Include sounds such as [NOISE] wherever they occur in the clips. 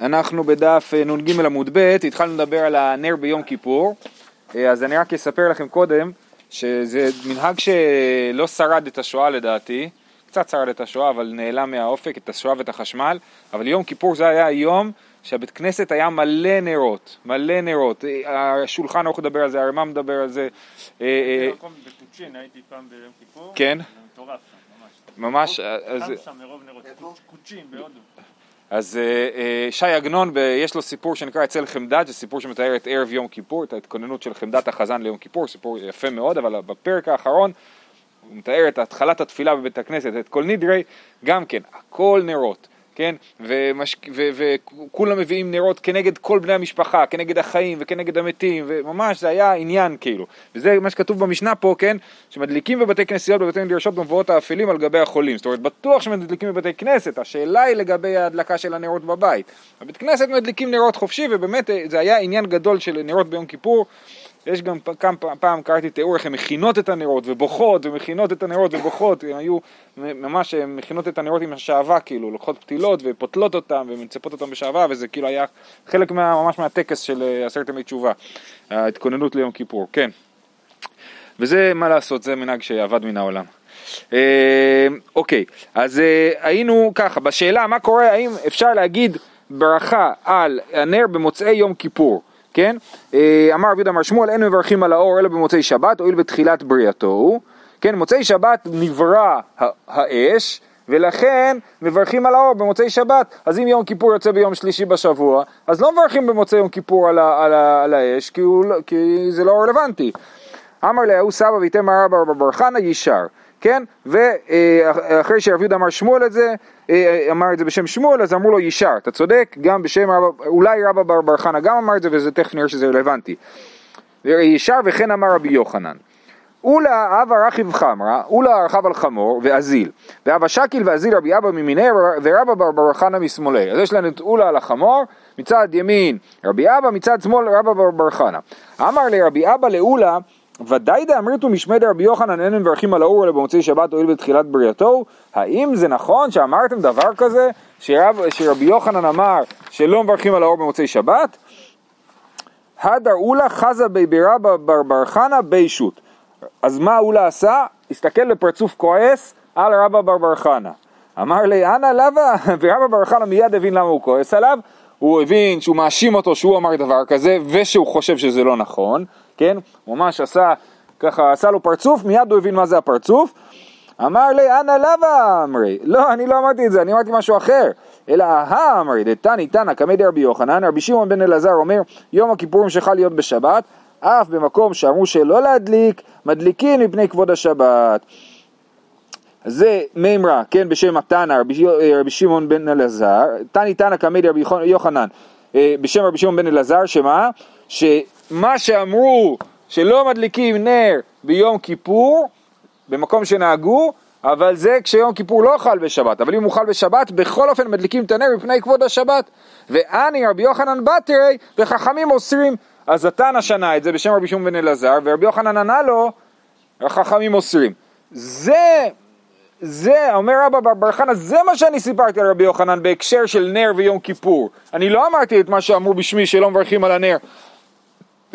אנחנו בדף אה, נ"ג עמוד ב', התחלנו לדבר על הנר ביום כיפור, אה, אז אני רק אספר לכם קודם שזה מנהג שלא שרד את השואה לדעתי, קצת שרד את השואה אבל נעלם מהאופק, את השואה ואת החשמל, אבל יום כיפור זה היה היום שהבית כנסת היה מלא נרות, מלא נרות, אה, השולחן ערוך מדבר על זה, הרמ"א מדבר על זה. בקוצ'ין הייתי פעם ביום כיפור, כן? מטורף ממש. ממש, אז... קוצ'ין בהודו. אז אה, אה, שי עגנון, יש לו סיפור שנקרא אצל חמדת, זה סיפור שמתאר את ערב יום כיפור, את ההתכוננות של חמדת החזן ליום כיפור, סיפור יפה מאוד, אבל בפרק האחרון הוא מתאר את התחלת התפילה בבית הכנסת, את כל נדרי, גם כן, הכל נרות, כן, ומש... ו- וכולם מביאים נרות כנגד כל בני המשפחה, כנגד החיים וכנגד המתים, וממש זה היה עניין כאילו, וזה מה שכתוב במשנה פה, כן, שמדליקים בבתי כנסיות בבתי מדרשות במבואות האפלים על גבי החולים, זאת אומרת בטוח שמדליקים בבתי כנסת, השאלה היא לגבי ההדלקה של הנרות בבית, בבית כנסת מדליקים נרות חופשי ובאמת אה, זה היה עניין גדול של נרות ביום כיפור, יש גם פעם, פעם קראתי תיאור איך הן מכינות את הנרות ובוכות ומכינות את הנרות ובוכות, הן היו ממש מכינות את הנרות עם השעווה כאילו, לוקחות פתילות ופותלות אותן ומצפות אותן בשעווה וזה כאילו היה חלק מה, ממש מהטקס של אה, עשרת ימי תשובה, ההתכוננות ליום כיפור, כן. וזה מה לעשות, זה מנהג שאבד מן העולם. אה, אוקיי, אז אה, היינו ככה, בשאלה מה קורה, האם אפשר להגיד ברכה על הנר במוצאי יום כיפור, כן? אה, אמר רבי יהודה אמר שמואל, אין מברכים על האור אלא במוצאי שבת, הואיל בתחילת בריאתו כן? מוצאי שבת נברא האש, ולכן מברכים על האור במוצאי שבת, אז אם יום כיפור יוצא ביום שלישי בשבוע, אז לא מברכים במוצאי יום כיפור על, ה- על, ה- על האש, כי, הוא, לא- כי זה לא רלוונטי. אמר להוא סבא ויתם רבא בר חנא ישר, כן? ואחרי שרב יהודה אמר שמואל את זה, אה, אמר את זה בשם שמואל, אז אמרו לו ישר, אתה צודק, גם בשם רבא, אולי רבא בר בר חנא גם אמר את זה, וזה תכף נראה שזה רלוונטי. ישר וכן אמר רבי יוחנן. אולה אבא רכיב חמרה, אולה רכב על חמור ואזיל, ואבא שקיל ואזיל רבי אבא מימיני ורבא בר בר חנא משמאלי. אז יש לנו את אולה על החמור, מצד ימין רבי אבא, מצד שמאל רבא בר בר חנא. אמר לרבי אבא לאולה, ודאי דאמריתו משמי דרבי יוחנן אין מברכים על האור אלא במוצאי שבת הואיל בתחילת בריאתו, האם זה נכון שאמרתם דבר כזה, שרב, שרבי יוחנן אמר שלא מברכים על האור במוצאי שבת? הדר אולה חזה בי ברבא בר בר חנא בי שוט. אז מה אולה עשה? הסתכל בפרצוף כועס על רבא בר בר חנא. אמר לי, אנא לבה, [LAUGHS] ורבא בר חנא מיד הבין למה הוא כועס עליו. הוא הבין שהוא מאשים אותו שהוא אמר דבר כזה, ושהוא חושב שזה לא נכון, כן? ממש עשה, ככה עשה לו פרצוף, מיד הוא הבין מה זה הפרצוף. אמר לי, אנא לבה אמרי. לא, אני לא אמרתי את זה, אני אמרתי משהו אחר. אלא אהה אמרי, דתני תנא קמי דרבי יוחנן, רבי שמעון בן אלעזר אומר, יום הכיפורים שלך להיות בשבת, אף במקום שאמרו שלא להדליק, מדליקין מפני כבוד השבת. זה מימרא, כן, בשם התנא, רבי, רבי שמעון בן אלעזר, תני תנא קמי דרבי יוחנן, אה, בשם רבי שמעון בן אלעזר, שמה? שמה שאמרו שלא מדליקים נר ביום כיפור, במקום שנהגו, אבל זה כשיום כיפור לא חל בשבת, אבל אם הוא חל בשבת, בכל אופן מדליקים את הנר מפני כבוד השבת. ואני רבי יוחנן בתרי, וחכמים אוסרים. אז התנא שנה את זה בשם רבי שמעון בן אלעזר, ורבי יוחנן ענה לו, החכמים אוסרים. זה, זה, אומר רבא בר חנא, זה מה שאני סיפרתי על רבי יוחנן בהקשר של נר ויום כיפור. אני לא אמרתי את מה שאמרו בשמי שלא מברכים על הנר.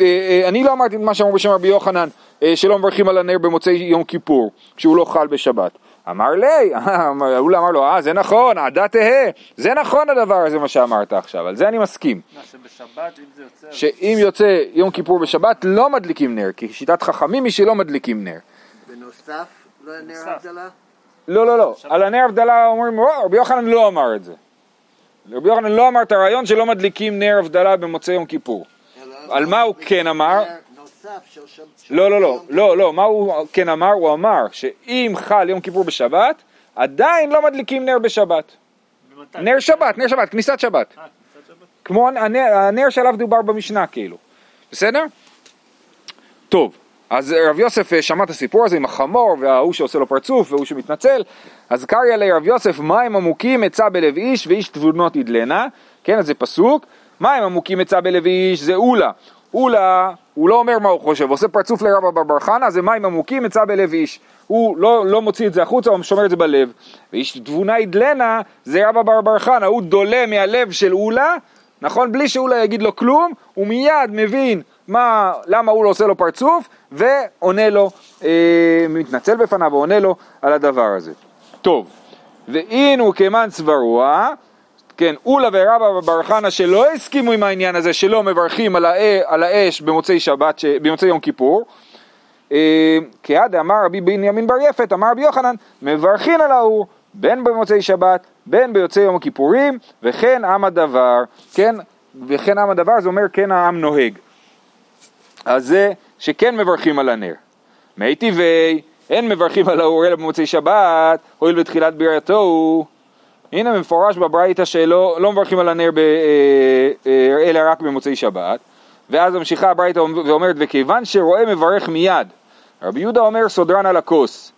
אה, אה, אני לא אמרתי את מה שאמרו בשם רבי יוחנן, אה, שלא מברכים על הנר במוצאי יום כיפור, כשהוא לא חל בשבת. אמר לי, [LAUGHS] הוא אמר לו, אה, זה נכון, עדה תהא, זה נכון הדבר הזה מה שאמרת עכשיו, על זה אני מסכים. שבשבת, אם זה יוצא... שאם יוצא יום כיפור בשבת, לא מדליקים נר, כי שיטת חכמים היא שלא מדליקים נר. בנוסף לנר בנוסף. הבדלה? לא, לא, לא, על הנר הבדלה אומרים, "וואו, רבי יוחנן לא אמר את זה. רבי יוחנן לא אמר את הרעיון שלא מדליקים נר הבדלה במוצאי יום כיפור. על מה הוא כן אמר? לא, לא, לא, לא, לא, מה הוא כן אמר? הוא אמר שאם חל יום כיפור בשבת, עדיין לא מדליקים נר בשבת. נר שבת, נר שבת, כניסת שבת. אה? כמו הנר, שעליו דובר במשנה כאילו. בסדר? טוב, אז רב יוסף אה, שמע את הסיפור הזה עם החמור וההוא שעושה לו פרצוף והוא שמתנצל אז קריא לרב יוסף מים עמוקים עצה בלב איש ואיש תבונות ידלנה כן אז זה פסוק מים עמוקים עצה בלב איש זה אולה אולה הוא לא אומר מה הוא חושב, הוא עושה פרצוף לרבא בר חנא, זה מים עמוקים מצא בלב איש. הוא לא, לא מוציא את זה החוצה, הוא שומר את זה בלב. ואיש תבונה ידלנה, זה רבא בר בר חנא, הוא דולה מהלב של אולה, נכון? בלי שאולה יגיד לו כלום, הוא מיד מבין מה, למה הוא לא עושה לו פרצוף, ועונה לו, אה, מתנצל בפניו ועונה לו על הדבר הזה. טוב, ואינו כמן צברוה, כן, אולה ורבא בר חנא שלא הסכימו עם העניין הזה שלא מברכים על, האש, במוצאי שבת, ש, במוצאי יום כיפור, אה, כעד אמר רבי בנימין בר יפת, אמר רבי יוחנן, מברכים על האור, בין במוצאי שבת, בין ביוצאי יום הכיפורים, וכן עם הדבר, כן, וכן עם הדבר, זה אומר כן העם נוהג. אז זה שכן מברכים על הנר. מי טבעי, אין מברכים על האור אלא במוצאי שבת, הואיל בתחילת בריאתו הוא. הנה מפורש בברייתא שלא לא מברכים על הנר ב, אה, אה, אלא רק במוצאי שבת. ואז ממשיכה הברייתא ואומרת, וכיוון שרואה מברך מיד. רבי יהודה אומר, סודרן על הכוס.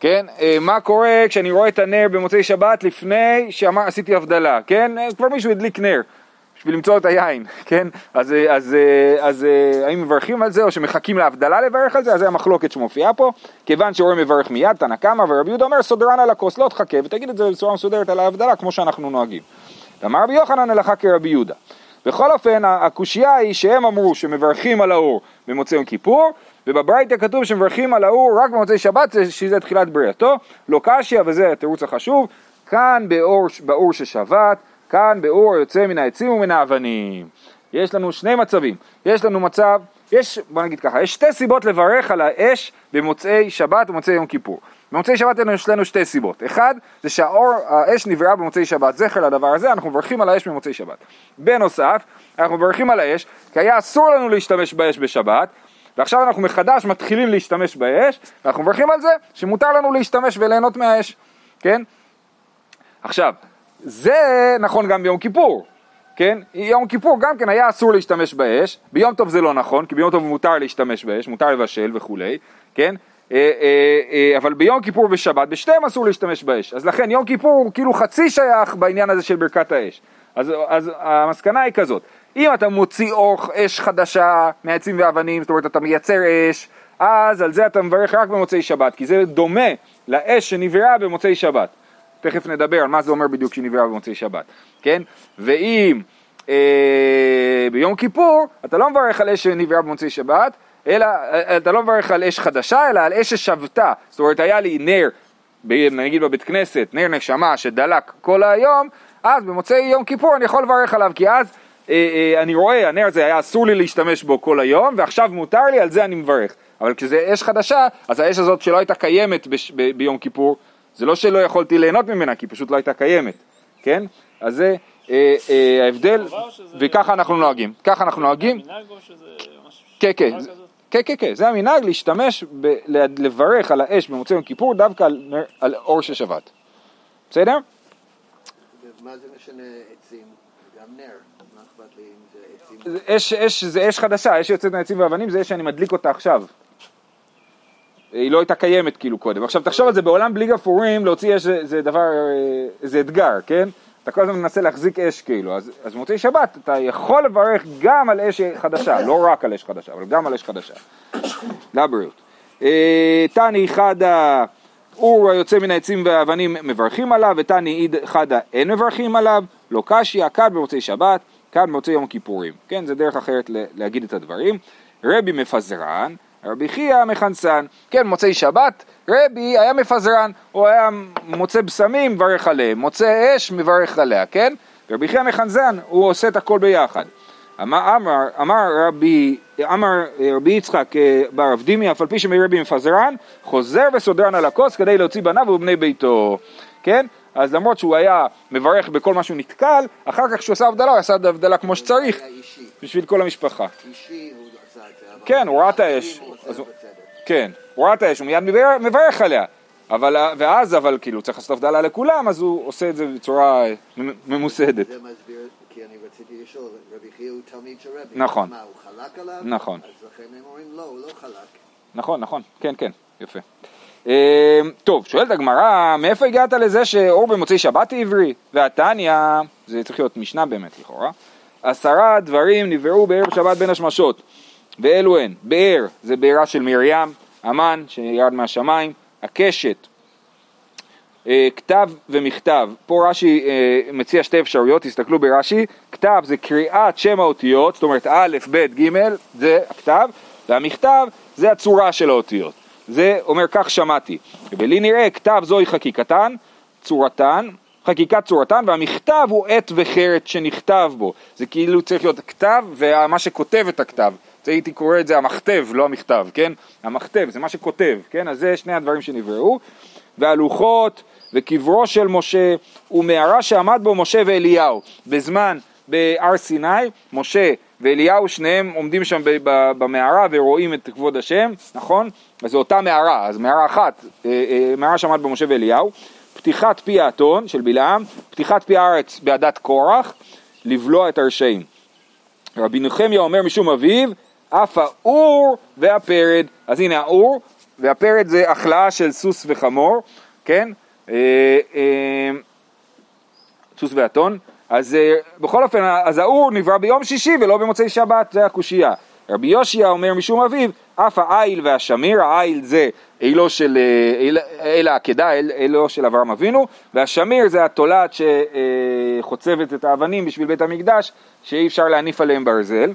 כן, אה, מה קורה כשאני רואה את הנר במוצאי שבת לפני שעשיתי הבדלה, כן? כבר מישהו הדליק נר. בשביל למצוא את היין, כן? אז, אה, אז, אז, אז האם מברכים על זה או שמחכים להבדלה לברך על זה? אז זה המחלוקת שמופיעה פה. כיוון שהורה מברך מיד, תנא קמא ורבי יהודה אומר סודרן על הכוס, לא תחכה ותגיד את זה בצורה מסודרת על ההבדלה כמו שאנחנו נוהגים. אמר רבי יוחנן הלכה כרבי יהודה. בכל אופן, הקושייה היא שהם אמרו שמברכים על האור במוצאי יום כיפור, ובברייתא כתוב שמברכים על האור רק במוצאי שבת, שזה תחילת בריאתו, לא קשיא, וזה התירוץ החשוב, כאן באור, באור ששבת, כאן באור היוצא מן העצים ומן האבנים. יש לנו שני מצבים, יש לנו מצב, יש, בוא נגיד ככה, יש שתי סיבות לברך על האש במוצאי שבת ומוצאי יום כיפור. במוצאי שבת יש לנו שתי סיבות, אחד זה שהאש נבראה במוצאי שבת, זכר לדבר הזה, אנחנו מברכים על האש במוצאי שבת. בנוסף, אנחנו מברכים על האש, כי היה אסור לנו להשתמש באש בשבת, ועכשיו אנחנו מחדש מתחילים להשתמש באש, ואנחנו מברכים על זה שמותר לנו להשתמש וליהנות מהאש, כן? עכשיו, זה נכון גם ביום כיפור, כן? יום כיפור גם כן היה אסור להשתמש באש, ביום טוב זה לא נכון, כי ביום טוב מותר להשתמש באש, מותר לבשל וכולי, כן? אה, אה, אה, אבל ביום כיפור ושבת, בשתיהם אסור להשתמש באש. אז לכן יום כיפור הוא כאילו חצי שייך בעניין הזה של ברכת האש. אז, אז המסקנה היא כזאת, אם אתה מוציא אור אש חדשה מעצים ואבנים, זאת אומרת אתה מייצר אש, אז על זה אתה מברך רק במוצאי שבת, כי זה דומה לאש שנבראה במוצאי שבת. תכף נדבר על מה זה אומר בדיוק שנבראה במוצאי שבת, כן? ואם אה, ביום כיפור אתה לא מברך על אש שנבראה במוצאי שבת, אלא אתה לא מברך על אש חדשה, אלא על אש ששבתה. זאת אומרת, היה לי נר, נגיד בבית כנסת, נר נשמה שדלק כל היום, אז במוצאי יום כיפור אני יכול לברך עליו, כי אז אה, אה, אני רואה, הנר הזה היה אסור לי להשתמש בו כל היום, ועכשיו מותר לי, על זה אני מברך. אבל כשזה אש חדשה, אז האש הזאת שלא הייתה קיימת בש, ב, ביום כיפור, זה לא שלא יכולתי ליהנות ממנה, כי פשוט לא הייתה קיימת, כן? אז זה אה, אה, ההבדל, וככה אנחנו נוהגים. ככה אנחנו נוהגים. כן, כן. כן, כן, כן, זה המנהג להשתמש, ב, לברך על האש במוצאי יום כיפור דווקא על, על אור של שבת. בסדר? מה זה משנה עצים? גם נר. מה אכפת לי אם זה עצים? זה אש, אש, זה אש חדשה, אש יוצאת מהעצים ואבנים זה אש שאני מדליק אותה עכשיו. היא לא הייתה קיימת כאילו קודם. עכשיו תחשוב על זה, בעולם בלי גפרורים להוציא אש זה, דבר, אה, זה אתגר, כן? אתה כל הזמן מנסה להחזיק אש כאילו, אז, אז במוצאי שבת אתה יכול לברך גם על אש חדשה, לא רק על אש חדשה, אבל גם על אש חדשה. לבריאות. אה, תני חדה, אור היוצא מן העצים והאבנים מברכים עליו, ותני עיד חדה אין מברכים עליו, לא קשיא, כאן במוצאי שבת, כאן במוצאי יום הכיפורים. כן, זה דרך אחרת להגיד את הדברים. רבי מפזרן, רבי חייא מחנסן. כן, מוצאי שבת, רבי היה מפזרן, הוא היה מוצא בשמים, מברך עליהם, מוצא אש, מברך עליה, כן? רבי חייא מחנזן, הוא עושה את הכל ביחד. אמר, אמר, אמר רבי, אמר רבי יצחק אה, בר רב דימי, אף על פי שמרבי מפזרן, חוזר וסודרן על הכוס כדי להוציא בניו ובני ביתו, כן? אז למרות שהוא היה מברך בכל מה שהוא נתקל, אחר כך כשהוא עשה הבדלה, הוא עשה את ההבדלה כמו שצריך. בשביל כל המשפחה. אישי הוא כן, הוא ראה את האש. כן, הוא ראה את האש, הוא מיד מברך, עליה. אבל, ואז, אבל כאילו, צריך לעשות הבדלה לכולם, אז הוא עושה את זה בצורה אה, ממוסדת. זה מסביר, כי אני רציתי לשאול, רבי חייא הוא תלמיד של רבי. נכון. מה, הוא חלק עליו? נכון. אז לכן הם אומרים לא, הוא לא חלק. נכון, נכון, כן, כן, יפה. אה, טוב, שואלת הגמרא, מאיפה הגעת לזה שאור במוצאי שבת עברי? והתניא, זה צריך להיות משנה באמת לכאורה, עשרה דברים נבראו בערב שבת בין השמשות. ואלו הן, באר, זה בארה של מרים, המן שירד מהשמיים, הקשת, אה, כתב ומכתב, פה רש"י אה, מציע שתי אפשרויות, תסתכלו ברש"י, כתב זה קריאת שם האותיות, זאת אומרת א', ב', ג', זה הכתב, והמכתב זה הצורה של האותיות, זה אומר כך שמעתי, ולי נראה כתב זוהי חקיקתן, צורתן, חקיקת צורתן, והמכתב הוא עט וחרת שנכתב בו, זה כאילו צריך להיות כתב ומה שכותב את הכתב, הייתי קורא את זה המכתב, לא המכתב, כן? המכתב זה מה שכותב, כן? אז זה שני הדברים שנבראו. והלוחות וקברו של משה ומערה שעמד בו משה ואליהו בזמן בהר סיני, משה ואליהו שניהם עומדים שם במערה ורואים את כבוד השם, נכון? אז זו אותה מערה, אז מערה אחת, אה, אה, מערה שעמד בו משה ואליהו, פתיחת פי האתון של בלעם, פתיחת פי הארץ בעדת קורח, לבלוע את הרשעים. רבי נחמיה אומר משום אביו, אף האור והפרד, אז הנה האור והפרד זה החלאה של סוס וחמור, כן? אה, אה, סוס ואתון. אז אה, בכל אופן, אז האור נברא ביום שישי ולא במוצאי שבת, זה הקושייה. רבי יושיע אומר משום אביו, אף העיל והשמיר, העיל זה אילו של, אה, אל, העקדה, אל, אילו של אברהם אבינו, והשמיר זה התולעת שחוצבת את האבנים בשביל בית המקדש, שאי אפשר להניף עליהם ברזל.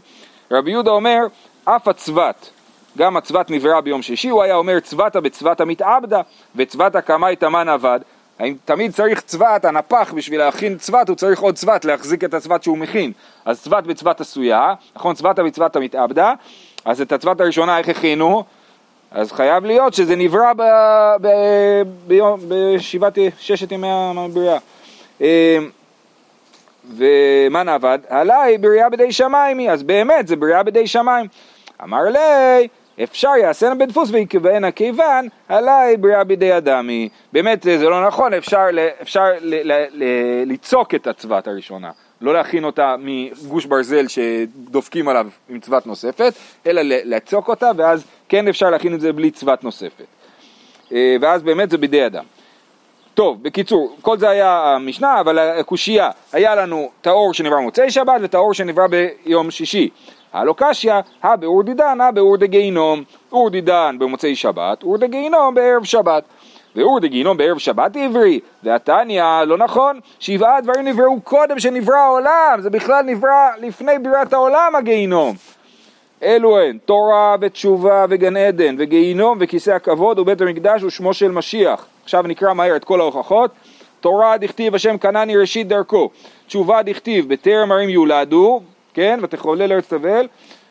רבי יהודה אומר, אף הצבת, גם הצבת נברא ביום שישי, הוא היה אומר צבתה בצבת המתעבדה, וצבתה קמאי תמן אבד. האם תמיד צריך צבת, הנפח, בשביל להכין צבת, הוא צריך עוד צבת, להחזיק את הצבת שהוא מכין. אז צבת בצבת עשויה, נכון? צבתה בצבת המתעבדה, אז את הצבת הראשונה איך הכינו? אז חייב להיות שזה נברא ב, ב, ביום, בשבעת, ששת ימי הבריאה. ומה נעבד? עליי בריאה בידי שמיים היא, אז באמת זה בריאה בידי שמיים. אמר לי, אפשר יעשינה בדפוס ויקבענה כיוון, עליי בריאה בידי אדם היא. באמת זה לא נכון, אפשר, אפשר ל, ל, ל, ליצוק את הצבת הראשונה. לא להכין אותה מגוש ברזל שדופקים עליו עם צבת נוספת, אלא לצוק אותה, ואז כן אפשר להכין את זה בלי צבת נוספת. אה, ואז באמת זה בידי אדם. טוב, בקיצור, כל זה היה המשנה, אבל הקושייה, היה לנו את האור שנברא במוצאי שבת ואת האור שנברא ביום שישי. הלא קשיא, הא באור דידן, הא באור דגיהינום. אור דידן במוצאי שבת, אור דגיהינום בערב שבת. ואור דגיהינום בערב שבת עברי, והתניא, לא נכון, שבעה דברים נבראו קודם שנברא העולם, זה בכלל נברא לפני בריאת העולם הגיהינום. אלו הן, תורה ותשובה וגן עדן וגיהינום וכיסא הכבוד ובית המקדש ושמו של משיח. עכשיו נקרא מהר את כל ההוכחות. תורה דכתיב השם קנני ראשית דרכו. תשובה דכתיב בטרם ערים יולדו, כן, ותחולל ארץ תבל.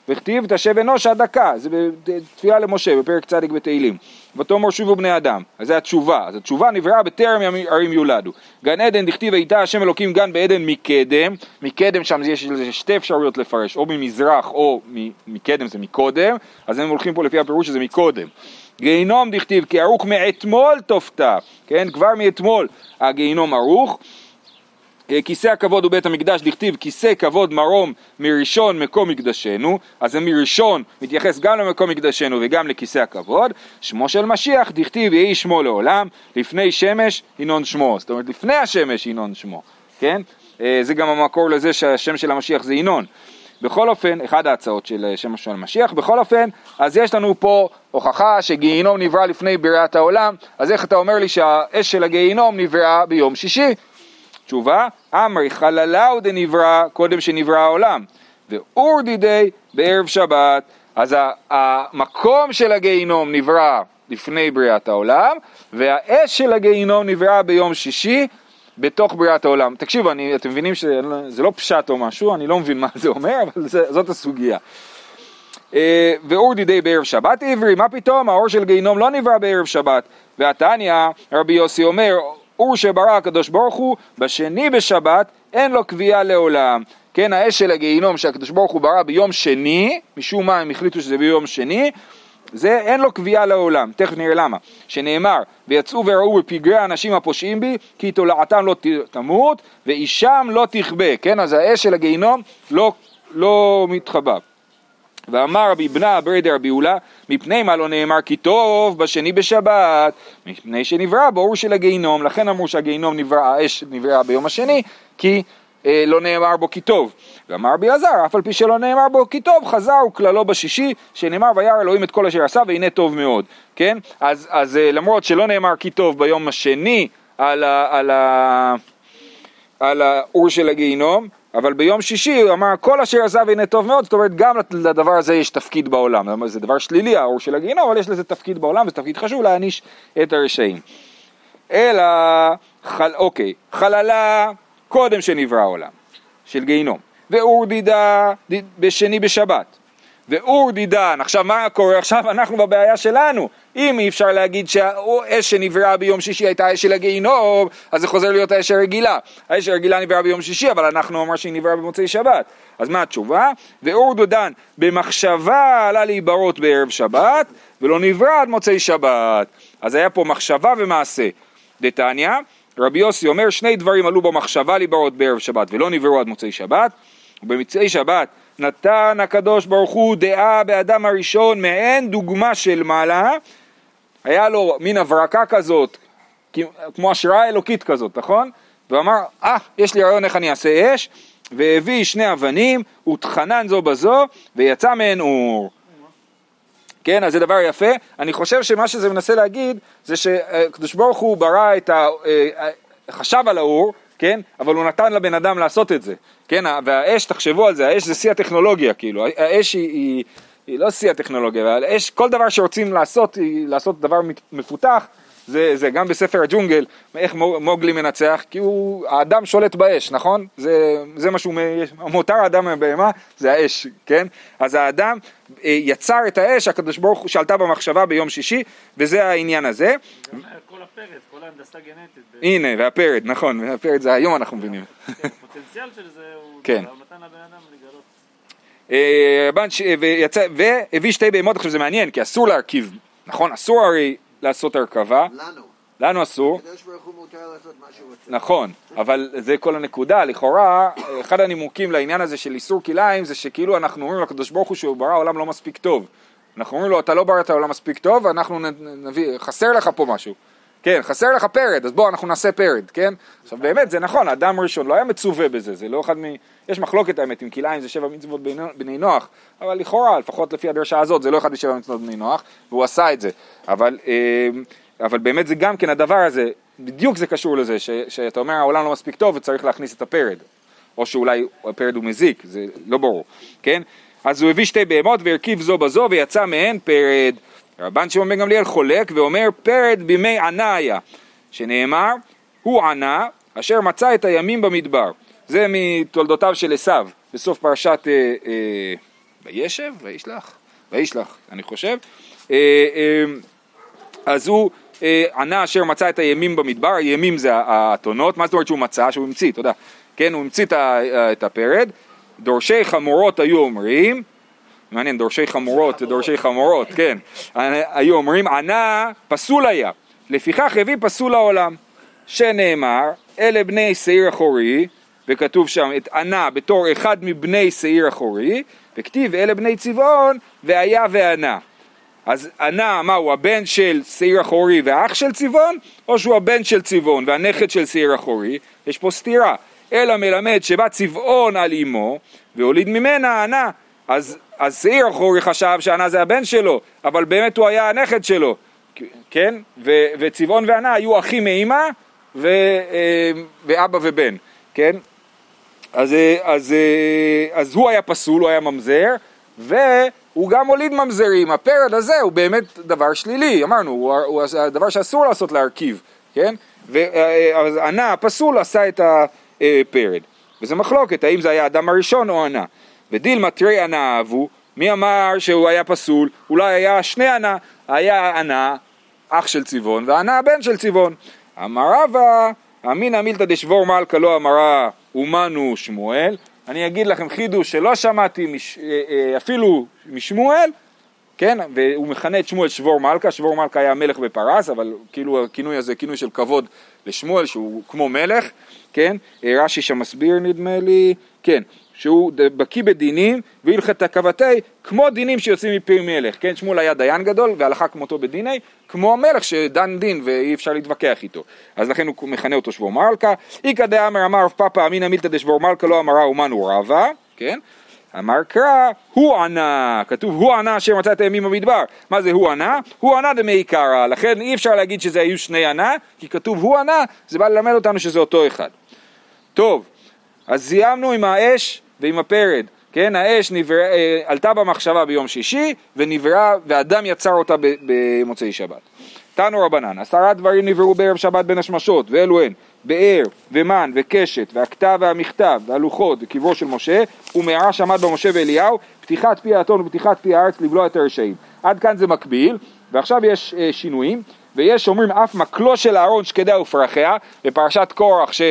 וכתיב תשב אנוש עד דקה, זה בתפילה למשה בפרק צדיק בתהילים. ותאמר שובו בני אדם, אז זה התשובה, אז התשובה נבראה בטרם ערים יולדו. גן עדן דכתיב הייתה השם אלוקים גן בעדן מקדם, מקדם שם יש שתי אפשרויות לפרש, או ממזרח או מקדם זה מקודם, אז הם הולכים פה לפי הפירוש שזה מקודם. גיהינום דכתיב כי ערוך מאתמול תופתע, כן, כבר מאתמול הגיהינום ערוך. כיסא הכבוד הוא בית המקדש, דכתיב כיסא כבוד מרום מראשון מקום מקדשנו, אז זה מראשון מתייחס גם למקום מקדשנו וגם לכיסא הכבוד, שמו של משיח, דכתיב יהי שמו לעולם, לפני שמש ינון שמו, זאת אומרת לפני השמש ינון שמו, כן? אה, זה גם המקור לזה שהשם של המשיח זה ינון. בכל אופן, אחד ההצעות של שם של המשיח, בכל אופן, אז יש לנו פה הוכחה שגיהינום נברא לפני בריאת העולם, אז איך אתה אומר לי שהאש של הגיהינום נבראה ביום שישי? תשובה, אמרי חללאו דנברא קודם שנברא העולם, ואור דידי בערב שבת, אז המקום של הגיהינום נברא לפני בריאת העולם, והאש של הגיהינום נברא ביום שישי בתוך בריאת העולם. תקשיבו, אני, אתם מבינים שזה לא פשט או משהו, אני לא מבין מה זה אומר, אבל זה, זאת הסוגיה. אה, ואור דידי בערב שבת עברי, מה פתאום, האור של גיהינום לא נברא בערב שבת. והתניא, רבי יוסי אומר, אור שברא הקדוש ברוך הוא, בשני בשבת אין לו קביעה לעולם. כן, האש של הגיהינום שהקדוש ברוך הוא ברא ביום שני, משום מה הם החליטו שזה ביום שני, זה אין לו קביעה לעולם, תכף נראה למה, שנאמר ויצאו וראו בפגרי האנשים הפושעים בי כי תולעתם לא תמות ואישם לא תכבה, כן אז האש של הגיהינום לא, לא מתחבא ואמר רבי בנה ברי דרבי אולה, מפני מה לא נאמר כי טוב בשני בשבת, מפני שנברא באור של הגיהינום, לכן אמרו שהגיהינום נברא, האש נברא ביום השני, כי, אה, לא נאמר בו כי טוב. ואמר רבי אלעזר, אף על פי שלא נאמר בו כי טוב, חזר וכללו בשישי, שנאמר וירא אלוהים את כל אשר עשה והנה טוב מאוד, כן? אז, אז אה, למרות שלא נאמר כי טוב ביום השני על, ה, על, ה, על האור של הגיהינום, אבל ביום שישי הוא אמר כל אשר עשה והנה טוב מאוד, זאת אומרת גם לדבר הזה יש תפקיד בעולם, זה דבר שלילי האור של הגיהינום, אבל יש לזה תפקיד בעולם, וזה תפקיד חשוב להעניש את הרשעים. אלא, חל, אוקיי, חללה קודם שנברא העולם, של גיהינום, ואור דידה ד- בשני בשבת, ואור דידן, עכשיו מה קורה? עכשיו אנחנו בבעיה שלנו. אם אי אפשר להגיד שהאש שנבראה ביום שישי הייתה האש של הגיהינום, אז זה חוזר להיות האש הרגילה. האש הרגילה נבראה ביום שישי, אבל אנחנו אומרים שהיא נבראה במוצאי שבת. אז מה התשובה? ואור דודן במחשבה עלה להיברות בערב שבת, ולא נברא עד מוצאי שבת. אז היה פה מחשבה ומעשה. דתניא, רבי יוסי אומר שני דברים עלו במחשבה להיברות בערב שבת ולא נבראו עד מוצאי שבת, ובמצאי שבת נתן הקדוש ברוך הוא דעה באדם הראשון מעין דוגמה של מעלה, היה לו מין הברקה כזאת, כמו השראה אלוקית כזאת, נכון? והוא אמר, אה, יש לי רעיון איך אני אעשה אש, והביא שני אבנים, וטחנן זו בזו, ויצא מהן אור. כן, אז זה דבר יפה. אני חושב שמה שזה מנסה להגיד, זה שקדוש ברוך הוא ברא את ה... אה, חשב על האור, כן, אבל הוא נתן לבן אדם לעשות את זה, כן, והאש, תחשבו על זה, האש זה שיא הטכנולוגיה, כאילו, האש היא, היא, היא לא שיא הטכנולוגיה, אבל האש, כל דבר שרוצים לעשות, היא לעשות דבר מפותח, זה, זה גם בספר הג'ונגל, איך מוגלי מנצח, כי הוא, האדם שולט באש, נכון? זה, זה משהו, מותר האדם מהבהמה זה האש, כן? אז האדם אה, יצר את האש, הקדוש ברוך הוא שלטה במחשבה ביום שישי, וזה העניין הזה. כל הפרד, כל ההנדסה גנטית. ב- הנה, והפרד, נכון, והפרד זה היום אנחנו מבינים. כן, הפוטנציאל של זה הוא... כן. הוא נתן לבן אדם לגלות. אה, ויצא- והביא שתי בהמות, עכשיו זה מעניין, כי אסור להרכיב, נכון? אסור הרי לעשות הרכבה, לנו. לנו אסור, הקדוש ברוך הוא מותר לעשות מה שהוא רוצה. נכון, אבל זה כל הנקודה, לכאורה, אחד הנימוקים לעניין הזה של איסור כלאיים זה שכאילו אנחנו אומרים לקדוש ברוך הוא שהוא ברא עולם לא מספיק טוב. אנחנו אומרים לו, אתה לא בראת עולם מספיק טוב, אנחנו נביא, חסר לך פה משהו. כן, חסר לך פרד, אז בוא, אנחנו נעשה פרד, כן? עכשיו באמת, זה נכון, האדם הראשון לא היה מצווה בזה, זה לא אחד מ... יש מחלוקת האמת, אם כלאיים זה שבע מצוות בני- נוח, אבל לכאורה, לפחות לפי הדרשה הזאת, זה לא אחד משבע מצוות בני נוח, והוא עשה את זה. אבל, אה, אבל באמת זה גם כן הדבר הזה, בדיוק זה קשור לזה, ש, שאתה אומר העולם לא מספיק טוב וצריך להכניס את הפרד, או שאולי הפרד הוא מזיק, זה לא ברור, כן? אז הוא הביא שתי בהמות והרכיב זו בזו ויצא מהן פרד. רבן שמעון בן גמליאל חולק ואומר פרד בימי ענה היה, שנאמר הוא ענה אשר מצא את הימים במדבר. זה מתולדותיו של עשיו, בסוף פרשת אה, אה, וישב, וישלח, וישלח, אני חושב. אה, אה, אז הוא אה, ענה אשר מצא את הימים במדבר, הימים זה האתונות, מה זאת אומרת שהוא מצא? שהוא המציא, תודה. כן, הוא המציא את ה- את הפרד. דורשי חמורות היו אומרים, מעניין, דורשי חמורות, דורשי חמורות, כן. היו אומרים, ענה פסול היה, לפיכך הביא פסול לעולם, שנאמר, אלה בני שעיר אחורי, וכתוב שם את ענה בתור אחד מבני שעיר אחורי, וכתיב אלה בני צבעון, והיה וענה. אז ענה, מה הוא הבן של שעיר אחורי והאח של צבעון, או שהוא הבן של צבעון והנכד של שעיר אחורי? יש פה סתירה. אלא מלמד שבא צבעון על אמו, והוליד ממנה ענה. אז, אז שעיר אחורי חשב שענה זה הבן שלו, אבל באמת הוא היה הנכד שלו, כן? ו, וצבעון וענה היו אחים מאימא ו, אה, ואבא ובן, כן? אז, אה, אז, אה, אז הוא היה פסול, הוא היה ממזר, והוא גם הוליד ממזרים. הפרד הזה הוא באמת דבר שלילי, אמרנו, הוא, הוא הדבר שאסור לעשות להרכיב, כן? ואז ענה, הפסול, עשה את הפרד. וזה מחלוקת, האם זה היה האדם הראשון או ענה. ודילמה תרי ענה אהבו, מי אמר שהוא היה פסול? אולי היה שני ענה, היה ענה, אח של צבעון, וענה הבן של צבעון. אמר רבא, אמינא מילתא דשבור מלכה לא אמרה אומנו שמואל, אני אגיד לכם חידוש שלא שמעתי מש, אה, אה, אפילו משמואל, כן, והוא מכנה את שמואל שבור מלכה, שבור מלכה היה מלך בפרס, אבל כאילו הכינוי הזה כינוי של כבוד לשמואל שהוא כמו מלך, כן, אה, רש"י שם מסביר נדמה לי, כן, שהוא בקיא בדינים והלכת כבתי כמו דינים שיוצאים מפי מלך, כן, שמואל היה דיין גדול והלכה כמותו בדיני כמו המלך שדן דין ואי אפשר להתווכח איתו. אז לכן הוא מכנה אותו שבור מלכה. איכא דאמר אמר רב פאפא אמינא מילתא דשבור מלכה לא אמרה אומן הוא רבה, כן? אמר קרא, הוא ענה, כתוב הוא ענה אשר מצא את הימים במדבר. מה זה הוא ענה? הוא ענה דמי קרא, לכן אי אפשר להגיד שזה היו שני ענה, כי כתוב הוא ענה, זה בא ללמד אותנו שזה אותו אחד. טוב, אז סיימנו עם האש ועם הפרד. כן, האש נברא, אה, עלתה במחשבה ביום שישי ונבראה, ואדם יצר אותה במוצאי שבת. תנו רבנן, עשרה דברים נבראו בערב שבת בין השמשות, ואלו הן באר, ומן, וקשת, והכתב והמכתב, והלוחות, וקברו של משה, ומערה שעמד במשה ואליהו, פתיחת פי האתון ופתיחת פי הארץ לבלוע את הרשעים. עד כאן זה מקביל, ועכשיו יש אה, שינויים, ויש אומרים אף מקלו של אהרון שקדה ופרחיה, בפרשת קורח ש...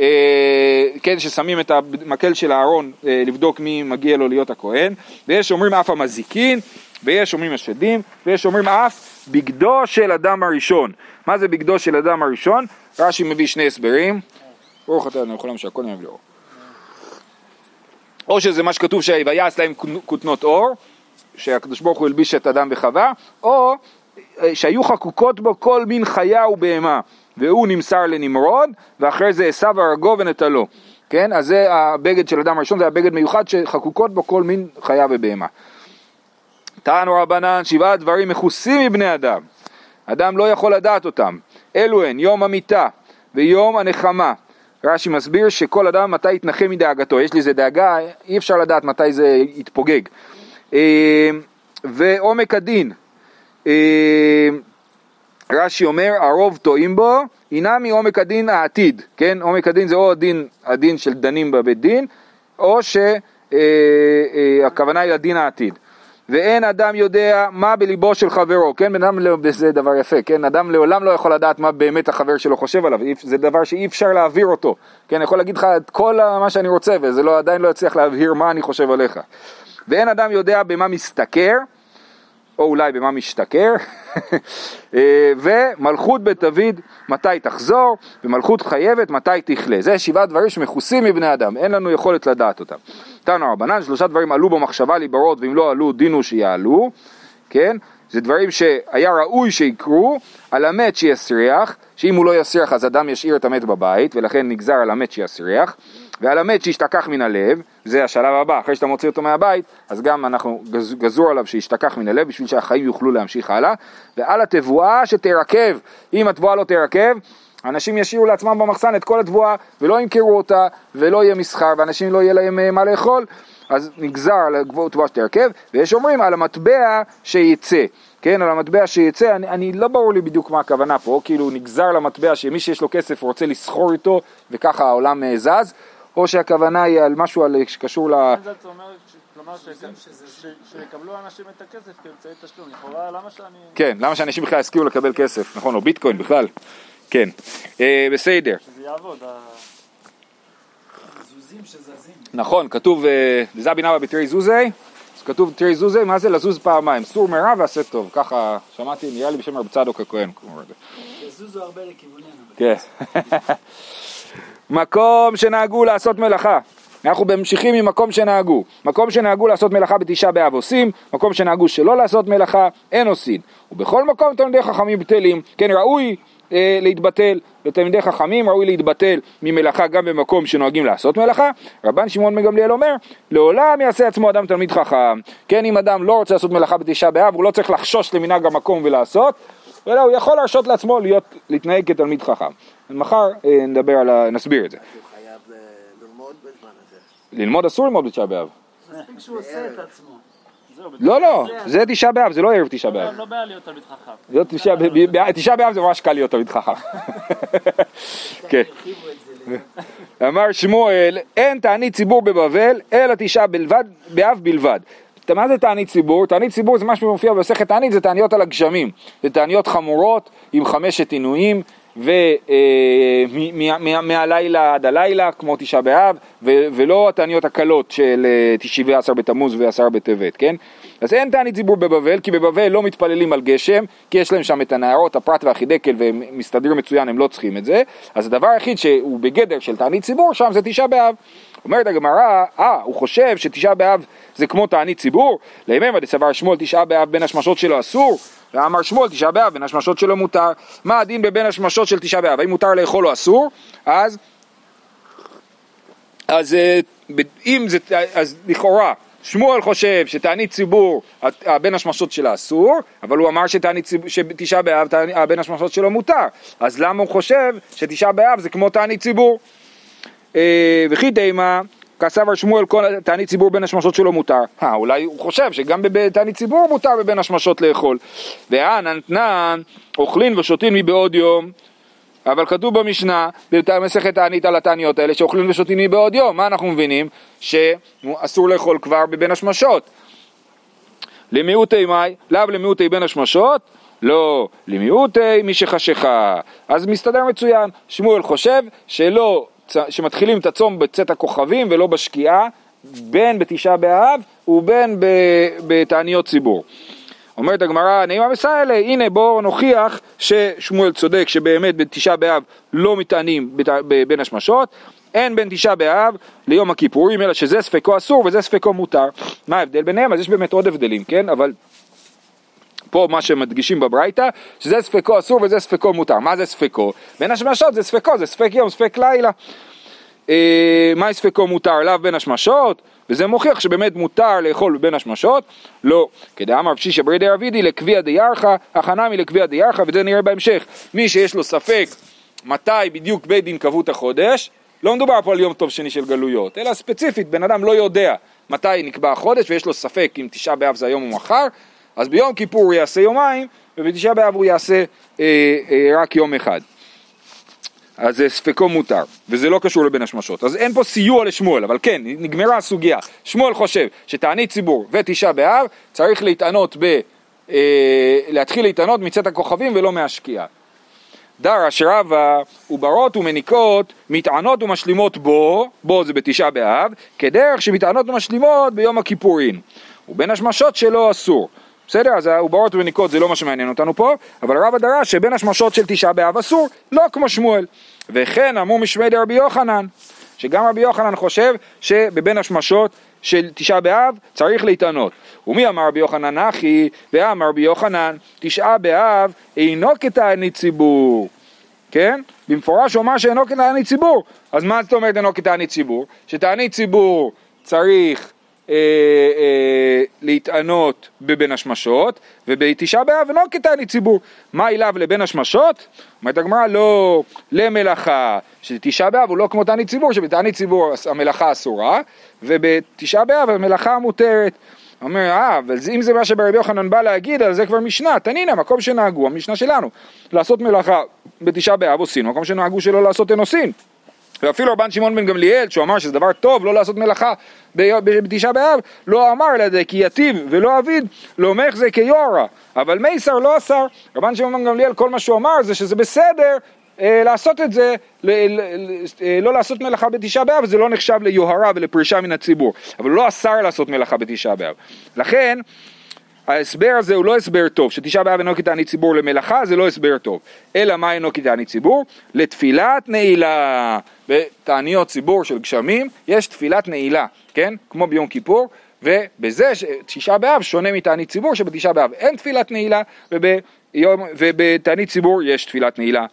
אה, כן, ששמים את המקל של אהרון אה, לבדוק מי מגיע לו להיות הכהן, ויש אומרים אף המזיקין, ויש אומרים השדים, ויש אומרים אף בגדו של אדם הראשון. מה זה בגדו של אדם הראשון? רש"י מביא שני הסברים. ברוך אתה אני יכולים שהכל יביא לאור. או שזה מה שכתוב שויעש להם כותנות אור, שהקדוש ברוך הוא הלביש את אדם וחווה, או שהיו חקוקות בו כל מין חיה ובהמה, והוא נמסר לנמרוד, ואחרי זה עשו הרגו ונטלו. כן? אז זה הבגד של אדם הראשון, זה הבגד מיוחד שחקוקות בו כל מין חיה ובהמה. טענו רבנן, שבעה דברים מכוסים מבני אדם. אדם לא יכול לדעת אותם. אלו הן יום המיטה ויום הנחמה. רש"י מסביר שכל אדם מתי יתנחם מדאגתו. יש לי איזה דאגה, אי אפשר לדעת מתי זה יתפוגג. אה, ועומק הדין. אה, רש"י אומר, הרוב טועים בו, הנה מעומק הדין העתיד, כן? עומק הדין זה או הדין, הדין של דנים בבית דין, או שהכוונה היא לדין העתיד. ואין אדם יודע מה בליבו של חברו, כן? בן אדם, לא- זה דבר יפה, כן? אדם לעולם לא יכול לדעת מה באמת החבר שלו חושב עליו, זה דבר שאי אפשר להעביר אותו, כן? אני יכול להגיד לך את כל מה שאני רוצה, וזה לא, עדיין לא יצליח להבהיר מה אני חושב עליך. ואין אדם יודע במה משתכר, או אולי במה משתכר, [LAUGHS] אה, ומלכות בית דוד מתי תחזור, ומלכות חייבת מתי תכלה. זה שבעה דברים שמכוסים מבני אדם, אין לנו יכולת לדעת אותם. תנו רבנן, שלושה דברים עלו במחשבה ליברות, ואם לא עלו דינו שיעלו, כן? זה דברים שהיה ראוי שיקרו, על המת שיסריח, שאם הוא לא יסריח אז אדם ישאיר את המת בבית, ולכן נגזר על המת שיסריח, ועל המת שישתכח מן הלב, זה השלב הבא, אחרי שאתה מוציא אותו מהבית, אז גם אנחנו גז, גזור עליו שישתכח מן הלב, בשביל שהחיים יוכלו להמשיך הלאה, ועל התבואה שתרקב, אם התבואה לא תרקב, אנשים ישאירו לעצמם במחסן את כל התבואה ולא ימכרו אותה ולא יהיה מסחר ואנשים לא יהיה להם אה, מה לאכול. אז נגזר על התבואה שתרכב ויש אומרים על המטבע שיצא. כן, על המטבע שיצא, אני, אני לא ברור לי בדיוק מה הכוונה פה, כאילו נגזר למטבע שמי שיש לו כסף רוצה לסחור איתו וככה העולם אה, זז, או שהכוונה היא על משהו על, שקשור ל... כלומר שיקבלו אנשים את הכסף כאמצעי תשלום, לכאורה למה שאני... כן, למה שאנשים בכלל יסכימו לקבל כסף, נכון, או ביטקוין בכלל, כן, אה, בסדר, שזה יעבוד, ה- נכון, כתוב, אה, זה הבינאווה בתרי זוזי, אז כתוב תרי זוזי, מה זה לזוז פעמיים, סור מרע ועשה טוב, ככה שמעתי, נראה לי בשם רב צדוק הכהן. יזוזו הרבה לכיווננו. כן. [LAUGHS] מקום שנהגו לעשות מלאכה. אנחנו ממשיכים ממקום שנהגו. מקום שנהגו לעשות מלאכה בתשעה באב עושים, מקום שנהגו שלא לעשות מלאכה אין עושים. ובכל מקום תלמידי חכמים בטלים. כן, ראוי אה, להתבטל, לתלמידי חכמים ראוי להתבטל ממלאכה גם במקום שנוהגים לעשות מלאכה. רבן שמעון מגמליאל אומר, לעולם יעשה עצמו אדם תלמיד חכם. כן, אם אדם לא רוצה לעשות מלאכה בתשעה באב, הוא לא צריך לחשוש למנהג המקום ולעשות, אלא הוא יכול להרשות לעצמו להיות, להתנהג כתלמיד חכם. מחר אה, נדבר על ה... נסביר את זה. הוא חייב ללמוד בזמן הזה. ללמוד אסור ללמוד בתשעה באב. מספיק שהוא עושה את עצמו. לא, לא, זה תשעה באב, זה לא ערב תשעה לא- באב. לא בעיה להיות תלמיד חכם. תשעה באב זה ממש קל להיות תלמיד חכם. [LAUGHS] כן. אמר שמואל, אין תענית ציבור בבבל, אלא תשעה באב בלבד. מה זה תענית ציבור? תענית ציבור זה משהו שמופיע במסכת תענית, זה תעניות על הגשמים. זה תעניות חמורות עם חמשת עינויים, ומהלילה עד הלילה, כמו תשעה באב, ולא התעניות הקלות של אה, תשעי ועשר בתמוז ועשר בטבת, כן? אז אין תענית ציבור בבבל, כי בבבל לא מתפללים על גשם, כי יש להם שם את הנערות, הפרת והחידקל, והם מסתדרים מצוין, הם לא צריכים את זה. אז הדבר היחיד שהוא בגדר של תענית ציבור שם זה תשעה באב. אומרת הגמרא, אה, הוא חושב שתשעה באב זה כמו תענית ציבור? לימימה דסבר שמואל תשעה באב בין השמשות שלו אסור? ואמר שמואל תשעה באב, בין השמשות שלו מותר. מה הדין בבין השמשות של תשעה באב? האם מותר לאכול או אסור? אז, אז אה, אם זה, אז לכאורה שמואל חושב שתענית ציבור, ה- בין השמשות שלה אסור, אבל הוא אמר שתשעה באב, תענית- בין השמשות שלו מותר. אז למה הוא חושב שתשעה באב זה כמו תענית ציבור? אה, וכי תימה, כסבר שמואל כל תענית ציבור בין השמשות שלו מותר. אה, אולי הוא חושב שגם בתענית ציבור מותר בבין השמשות לאכול. ואנן תנן, אוכלין ושותין מבעוד יום. אבל כתוב במשנה, במסכת תענית על התעניות האלה, שאוכלים ושותים מבעוד יום. מה אנחנו מבינים? שאסור לאכול כבר בבין השמשות. למיעוטי מאי, לאו למיעוטי בין השמשות, לא, למיעוטי מי שחשיכה. אז מסתדר מצוין. שמואל חושב שלא, שמתחילים את הצום בצאת הכוכבים ולא בשקיעה, בין בתשעה באב ובין בתעניות ציבור. אומרת הגמרא, נעימה מסיילה, הנה בואו נוכיח ששמואל צודק שבאמת בתשעה באב לא מתענים בין השמשות, אין בין תשעה באב ליום הכיפורים, אלא שזה ספקו אסור וזה ספקו מותר. מה ההבדל ביניהם? אז יש באמת עוד הבדלים, כן? אבל פה מה שמדגישים בברייתא, שזה ספקו אסור וזה ספקו מותר. מה זה ספקו? בין השמשות זה ספקו, זה ספק יום, ספק לילה. אה, מה ספקו מותר לאו בין השמשות? וזה מוכיח שבאמת מותר לאכול בין השמשות, לא. כדאמר רב שישא ברי דרבידי לקביע דיארחא, הכנמי לקביע דיארחא, וזה נראה בהמשך. מי שיש לו ספק מתי בדיוק בית דין קבעו את החודש, לא מדובר פה על יום טוב שני של גלויות, אלא ספציפית, בן אדם לא יודע מתי נקבע החודש ויש לו ספק אם תשעה באב זה היום או מחר, אז ביום כיפור הוא יעשה יומיים, ובתשעה באב הוא יעשה אה, אה, רק יום אחד. אז זה ספקו מותר, וזה לא קשור לבין השמשות. אז אין פה סיוע לשמואל, אבל כן, נגמרה הסוגיה. שמואל חושב שתענית ציבור ותשעה באב צריך להתענות ב... אה, להתחיל להתענות מצאת הכוכבים ולא מהשקיעה. דרש רבה וברות ומניקות מתענות ומשלימות בו, בו זה בתשעה באב, כדרך שמתענות ומשלימות ביום הכיפורים. ובין השמשות שלו אסור. בסדר? אז העוברות ומניקות זה לא מה שמעניין אותנו פה, אבל רבא דרש שבין השמשות של תשעה באב אסור, לא כמו שמואל. וכן אמרו משמי דרבי יוחנן, שגם רבי יוחנן חושב שבבין השמשות של תשעה באב צריך להתענות. ומי אמר רבי יוחנן אחי, ואמר רבי יוחנן, תשעה באב אינו כתענית ציבור. כן? במפורש הוא אמר שאינו כתענית ציבור. אז מה זאת אומרת אינו כתענית ציבור? שתענית ציבור צריך אה, אה, להתענות בבין השמשות, ובתשעה באב אינו כתענית ציבור. מה אליו לבין השמשות? אומרת הגמרא לא למלאכה, שתשעה באב הוא לא כמו תענית ציבור, שבתענית ציבור המלאכה אסורה, ובתשעה באב המלאכה מותרת. אומר, אה, אבל אם זה מה שברבי יוחנן בא להגיד, אז זה כבר משנה, תנינא, מקום שנהגו, המשנה שלנו. לעשות מלאכה בתשעה באב עושים, מקום שנהגו שלא לעשות אין עושים. ואפילו רבן שמעון בן גמליאל, שהוא אמר שזה דבר טוב לא לעשות מלאכה בתשעה באב, לא אמר אלא כי יתיב ולא אביד, לא מחזה כיורא, אבל מייסר לא אסר. רבן שמעון בן גמליאל, כל מה שהוא אמר זה שזה בסדר אה, לעשות את זה, אה, לא לעשות מלאכה בתשעה באב, זה לא נחשב ליוהרה ולפרישה מן הציבור, אבל לא אסר לעשות מלאכה בתשעה באב. לכן, ההסבר הזה הוא לא הסבר טוב, שתשעה באב אינו כתענית ציבור למלאכה זה לא הסבר טוב, אלא מה אינו כתענית ציבור? לתפילת נעילה. בתעניות ציבור של גשמים יש תפילת נעילה, כן? כמו ביום כיפור, ובזה תשעה באב שונה מתענית ציבור שבתשעה באב אין תפילת נעילה וביום, ובתענית ציבור יש תפילת נעילה.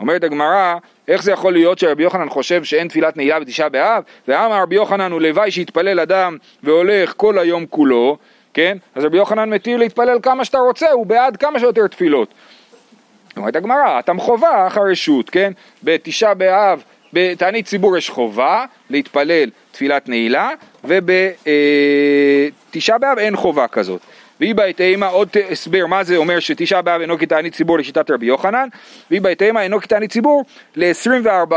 אומרת הגמרא, איך זה יכול להיות שרבי יוחנן חושב שאין תפילת נעילה בתשעה באב? ואמר רבי יוחנן הוא לוואי שיתפלל אדם והולך כל היום כולו, כן? אז רבי יוחנן מתיר להתפלל כמה שאתה רוצה, הוא בעד כמה שיותר תפילות. אומרת הגמרא, אתם חובה אחר רשות, כן? בתשעה באב, בתענית ציבור יש חובה להתפלל תפילת נעילה, ובתשעה באב אין חובה כזאת. והיא בעת אימה עוד הסבר מה זה אומר שתשעה באב אינו כתענית ציבור לשיטת רבי יוחנן, והיא בעת אימה אינו כתענית ציבור ל-24.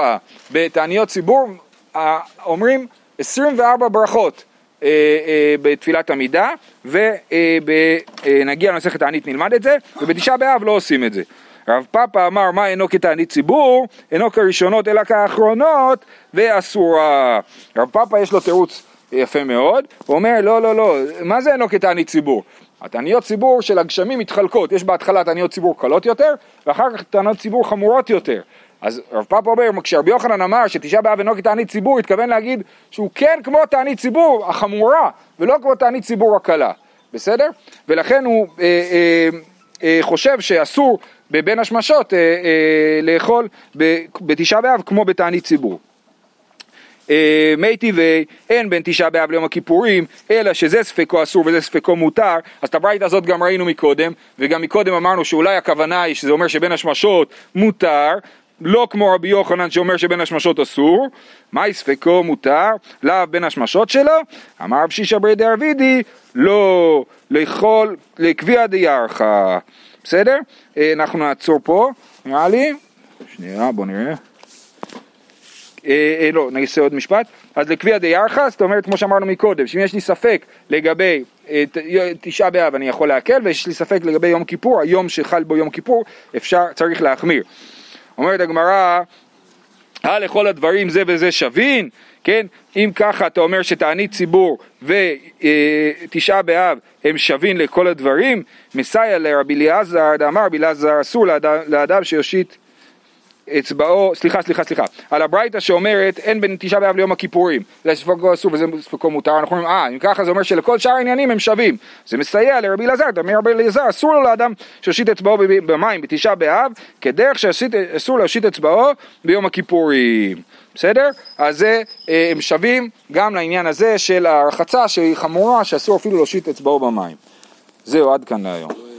בתעניות ציבור אה, אומרים 24 ברכות. אה, אה, בתפילת עמידה, ונגיע למסכת תענית נלמד את זה, ובתשעה באב לא עושים את זה. רב פאפא אמר מה אינו כתענית ציבור, אינו כראשונות אלא כאחרונות, ואסורה. רב פאפא יש לו תירוץ יפה מאוד, הוא אומר לא לא לא, מה זה אינו כתענית ציבור? התעניות ציבור של הגשמים מתחלקות, יש בהתחלה תעניות ציבור קלות יותר, ואחר כך תעניות ציבור חמורות יותר. אז רב פאפא אומר, כשרבי יוחנן אמר שתשעה באב אינו כתענית ציבור, התכוון להגיד שהוא כן כמו תענית ציבור החמורה, ולא כמו תענית ציבור הקלה, בסדר? ולכן הוא אה, אה, אה, חושב שאסור בבין השמשות אה, אה, לאכול בתשעה באב כמו בתענית ציבור. אה, מי טבעי, אין בין תשעה באב ליום הכיפורים, אלא שזה ספקו אסור וזה ספקו מותר, אז את הברייתא הזאת גם ראינו מקודם, וגם מקודם אמרנו שאולי הכוונה היא שזה אומר שבין השמשות מותר, לא כמו רבי יוחנן שאומר שבין השמשות אסור, מהי ספקו מותר? לאו בין השמשות שלו? אמר רב שישא ברי דרבידי, לא לאכול לקביע דיארכה, בסדר? אה, אנחנו נעצור פה, נראה לי, שנייה בוא נראה. אה, אה, לא, נעשה עוד משפט. אז לקביע דיארכה, זאת אומרת, כמו שאמרנו מקודם, שאם יש לי ספק לגבי אה, תשעה באב אני יכול להקל, ויש לי ספק לגבי יום כיפור, היום שחל בו יום כיפור, אפשר, צריך להחמיר. אומרת הגמרא, אה לכל הדברים זה וזה שווין, כן? אם ככה אתה אומר שתענית ציבור ותשעה באב הם שווין לכל הדברים, מסייע לרבי אליעזר, דאמר רבי אליעזר אסור לאדם שיושיט אצבעו, סליחה, סליחה, סליחה, על הברייתא שאומרת אין בין תשעה באב ליום הכיפורים, אלא ספקו אסור וזה ספקו מותר, אנחנו אומרים, אה, אם ככה זה אומר שלכל שאר העניינים הם שווים, זה מסייע לרבי אלעזר, תאמר רבי אלעזר, אסור לו לאדם שיושיט אצבעו במים בתשעה באב, כדרך שאסור להושיט אצבעו ביום הכיפורים, בסדר? אז זה, אה, הם שווים גם לעניין הזה של הרחצה שהיא חמורה, שאסור אפילו להושיט אצבעו במים. זהו, עד כאן להיום.